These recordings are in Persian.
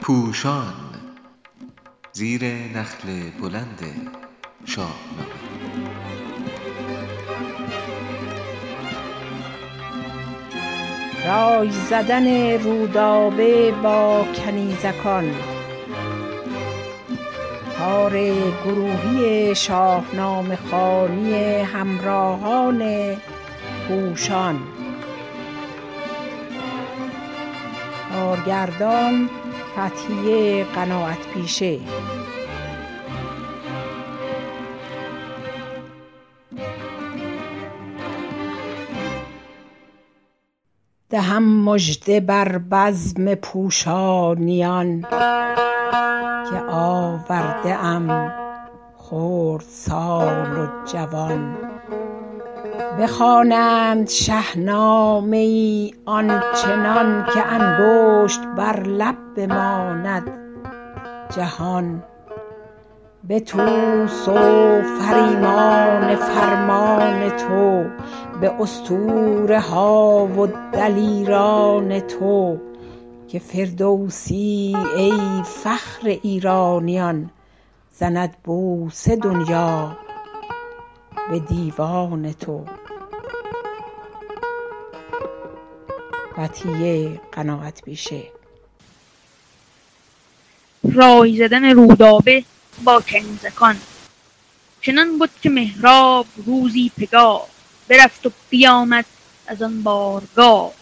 پوشان زیر نخل بلند شاهنامه. رای زدن رودابه با کنیزکان. کار گروهی شاهنامه خوانی همراهان پوشان. کارگردان فتحیه قناعت پیشه. دهم مژده بر بزم پوشانیان که آورده ام خردسال و جوان. بخوانند شهنامه ای آنچنان که انگشت بر لب بماند. جهان به طوس و فریمان فرمان تو به اسطوره ها و دلیران تو که فردوسی ای فخر ایرانیان زند بوسه دنیا به دیوان تو. فتحیه قناعت پیشه رای زدن رودابه با کنیزکان چنان بد که مهراب روزی پگاه. برفت و بیامد از آن بارگاه.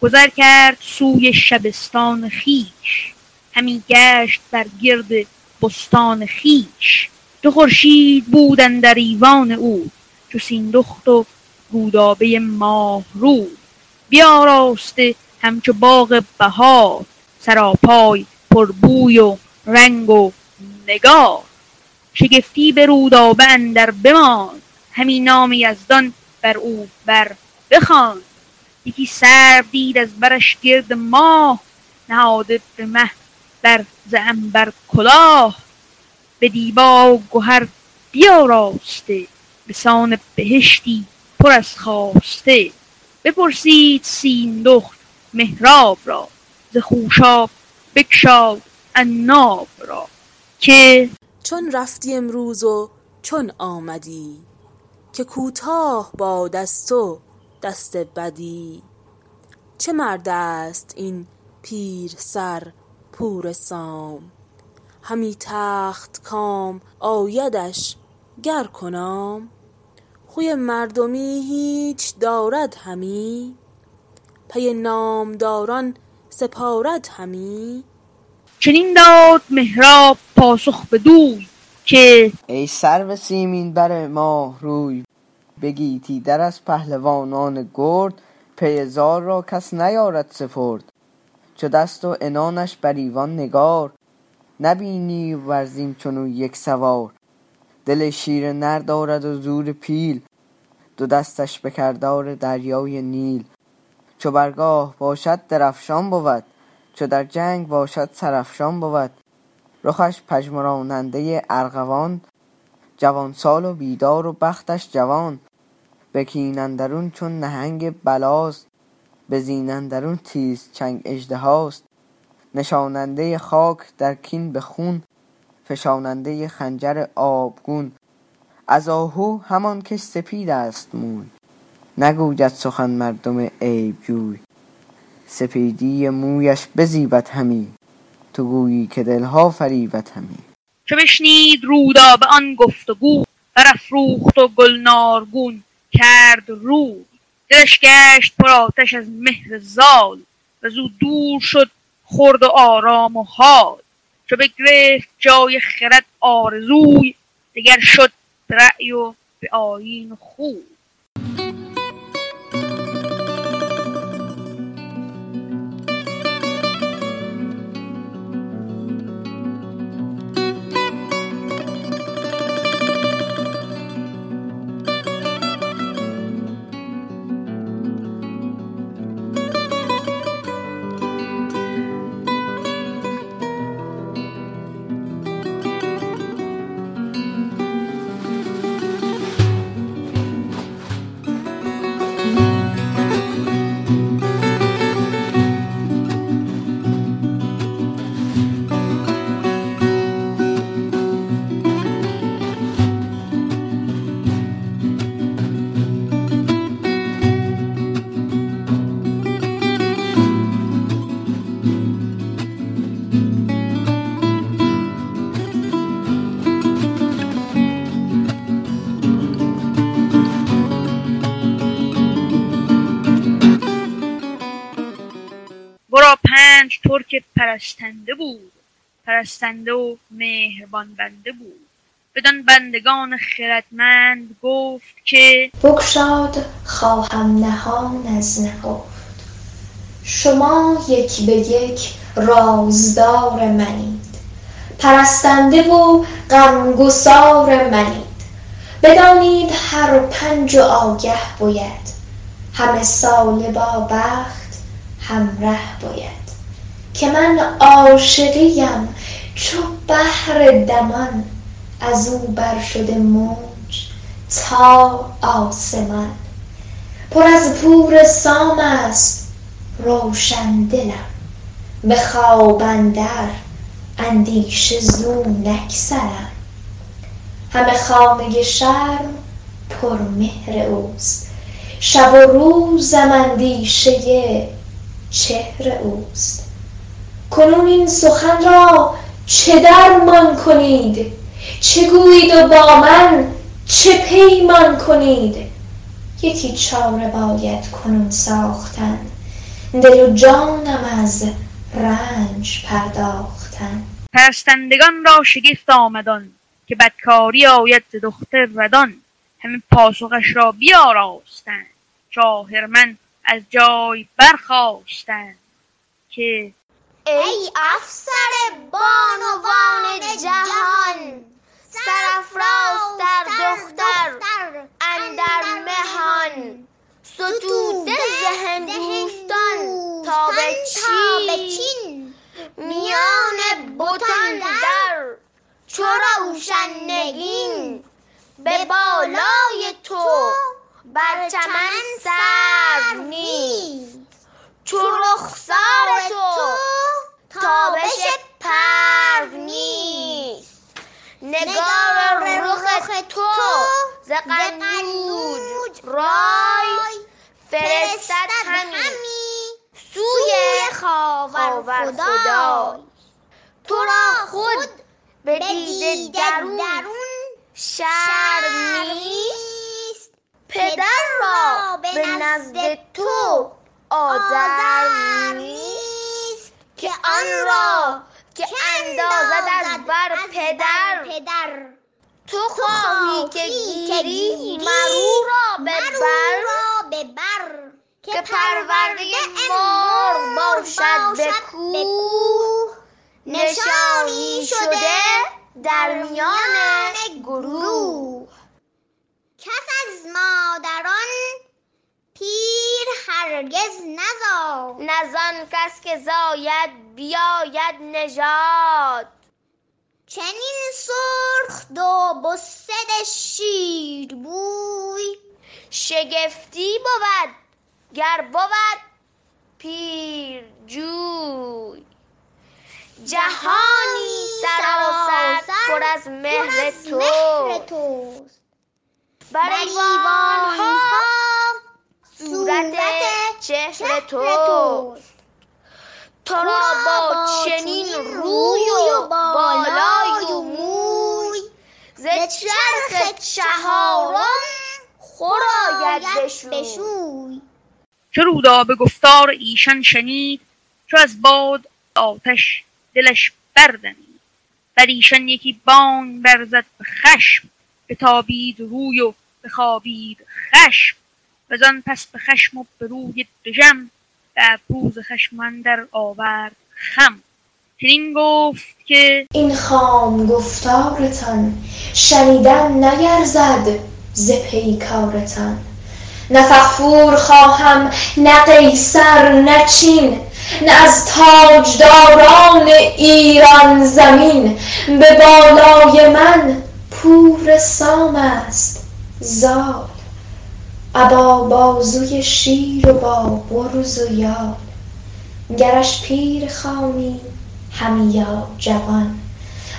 گذر کرد سوی شبستان خویش همی گشت بر گرد بستان خویش دو خورشید بود اندر ایوان او. چو سیندخت و رودابه ماه روی بیاراسته همچو باغ بهار سراپای پر بوی و رنگ و نگار. شگفتی به رودابه اندر بماند همی نام یزدان بر او بر بخواند. یکی سرو دید از برش گرد ماه نهاده به مه بر ز عنبر کلاه. به دیبا و گهر بیاراسته سان بهشتی پر از خواسته. بپرسید سیندخت مهراب را ز خوشاب بگشاد عناب را. که چون رفتی امروز و چون آمدی که کوتاه باد از تو دست بدی. چه مرد است این پیر سر پور سام؟ همی تخت کام آیدش گر کنام؟ خوی مردمی هیچ دارد همی؟ پی نامداران سپارد همی؟ چنین داد مهراب پاسخ بدوی که ای سرو سیمین بر ماه روی به گیتی در از پهلوانان گرد پی زال را کس نیارد سپرد. چو دست و عنانش بر ایوان نگار نبینی ورزین چنو یک سوار. دل شیر نر دارد و زور پیل دو دستش به کردار دریای نیل. چو بر گاه باشد درفشان بود چو در جنگ باشد سرافشان بود. رخش پژمراننده ارغوان جوان سال و بیدار و بختش جوان. به چون نهنگ بلاست به اندرون تیزچنگ اژدهاست. نشاننده خاک در کین به خون فشاننده خنجر آبگون. از آهو همان کش سپید است موی. نگوید سخن مردم عیب جوی. سپیدی مویش بزیبد همی. تو گویی که دل ها فریبد همی. چو بشنید رودابه آن گفت و گوی برافروخت و گلنارگون کرد روی. دلش گشت پر آتش از مهر زال. وزو دور شد خورد و آرام و حال. چو بگرفت جای خرد آرزوی دگر شد به رای و به آیین و خوی. ترک پرستنده بود. پرستنده و مهربان بنده بود. بدان بندگان خردمند گفت که بگشاد خواهم نهان از نهفت. شما یک به یک رازدار منید. پرستنده و غمگسار منید. بدانید هر پنج و آگه باید. همه ساله با بخت همره باید. که من عاشقیم چو بحر دمان از او بر شده موج تا آسمان. پر از پور سام است روشن دلم به خواب اندر اندیشه زو نگسلم همه خانه شرم پرمهر اوست شب و روزم اندیشه چهر اوست. کنون این سخن را چه درمان کنید؟ چه گویید و با من چه پیمان کنید؟ یکی چاره باید کنون ساختن دل و جانم از رنج پرداختن. پرستندگان را شگفت آمد آن که بدکاری آید دختر ردان همه پاسخش را بیاراستند. شاهرمن از جای برخاستند که ای افسر بانوان جهان سرافراز در دختر اندر مهان. ستوده ز هندوستان تا به چین. میان بتان در چو روشن نگین به بالای تو بر چمن سرو نیست. چو رخسار تو تابش پرو نیست. نگار رخ تو ز قنوج رای فرستد همی. سوی خاور خدای. تو را خود به دیده درون شرم نیست. پدر را به نزد تو آذر نیست که آن را که اندازد از بر پدر. تو خواهی که گیری مرو را به بر. که پرورده مرغ باشد به کوه. نشانی شده در میان گروه. کس از مادران پیر هرگز نزاد. نه زان کس که زاید بیاید نژاد. چنین سرخ دو بسد شیر بوی. شگفتی بود گر بود پیر جوی جهانی سراسر پر از مهر توست. بر ایوان ها صورت چهر توست. تو را با چنین روی و بالای و موی. ز چرخ چهارم خور آید بشوی. چو رودابه گفتار ایشان شنید چو از باد آتش دلش بردمید. بر ایشان یکی بانگ برزد به خشم بتابید روی و بخوابید خشم. وزان پس به خشم و به روی دژم. به ابرو ز خشم اندر آورد خم. چنین گفت که این خام گفتارتان شنیدن نیرزد ز پیکارتان. نه فغفور خواهم نه قیصر نه چین نه از تاجداران ایران زمین. به بالای من پور سام است زال ابا بازوی شیر و با برز و یال گرش پیر خوانی همی یا جوان.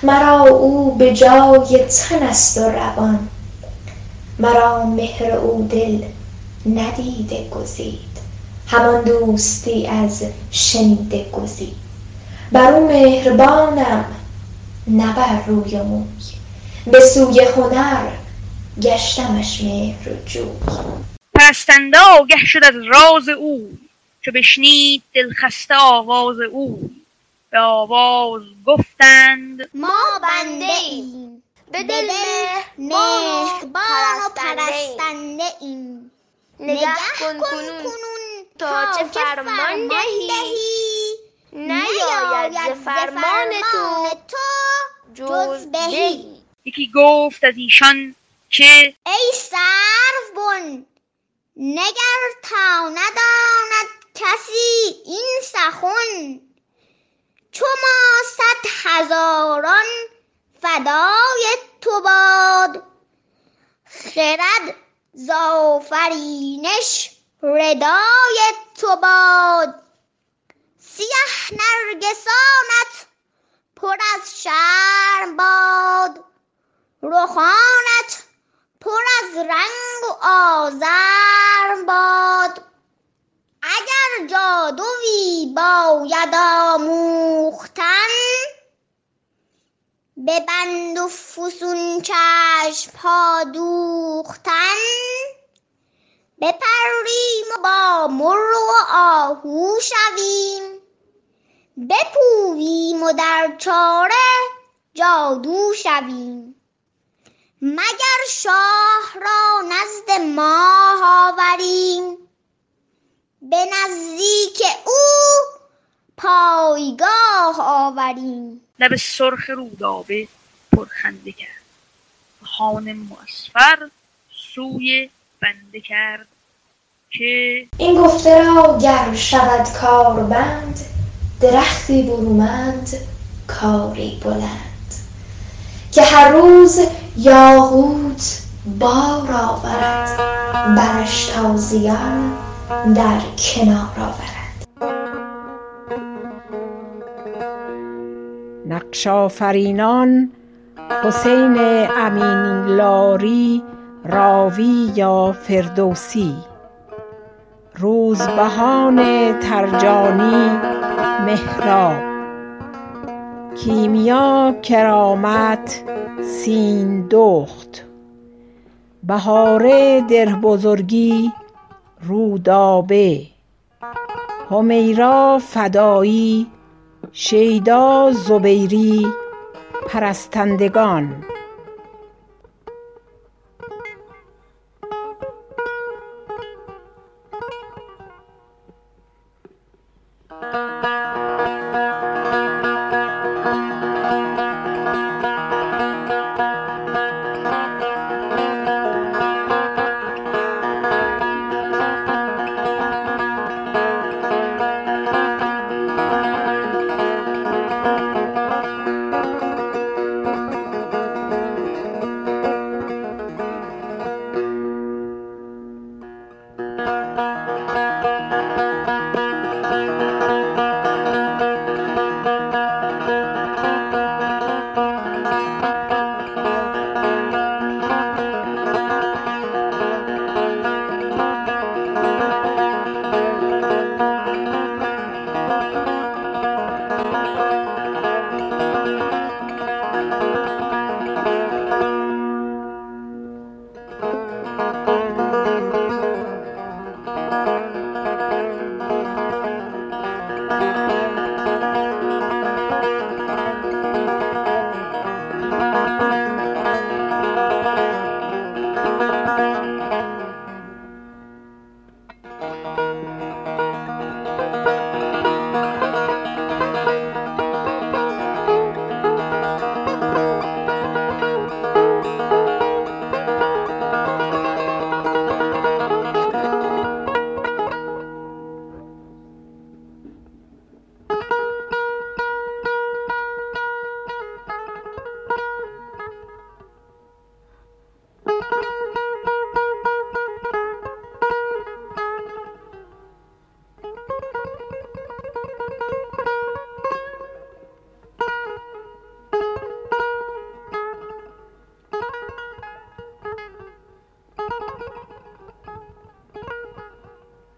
مرا او به جای تن است و روان. مرا مهر او دل ندیده گزید. همان دوستی از شنیده گزید. بر او مهربانم نه بر روی و موی. به سوی هنر گشتمش مهرجوی پرستنده آگه شد از راز او چو بشنید دلخسته آواز او. به آواز گفتند ما بنده ایم. به دل مهربان و پرستنده ایم. نگه کن کنون تا چه فرمان دهی. نیاید ز فرمان تو جز بهی. یکی گفت از ایشان که ای سروبن نگر تا نداند کسی این سخن. چو ما صد هزاران فدای تو باد خرد ز آفرینش ردای تو باد. سیه نرگسانت پر از شرم باد رخانت پر از رنگ و آزرم باد. اگر جادوی باید آموختن به بند و فسون چشمها دوختن بپریم و با مرغ و آهو شویم بپوییم و در چاره جادو شویم. مگر شاه را نزد ماه آوریم؟ به نزدیک او پایگاه آوریم. لب سرخ رودابه پرخنده کرد. و خوان معصفر سوی بنده کرد که این گفته را گر شود کاربند درختی برومند کاری بلند. که هر روز یاقوت بار آورد برش تازیان در کنار آورد. نقش آفرینان حسین امین لاری راوی یا فردوسی. روزبهان ترجانی مهراب. کیمیا کرامت سیندخت بهاره ده بزرگی رودابه. حمیرا فدایی شیدا زبیری پرستندگان.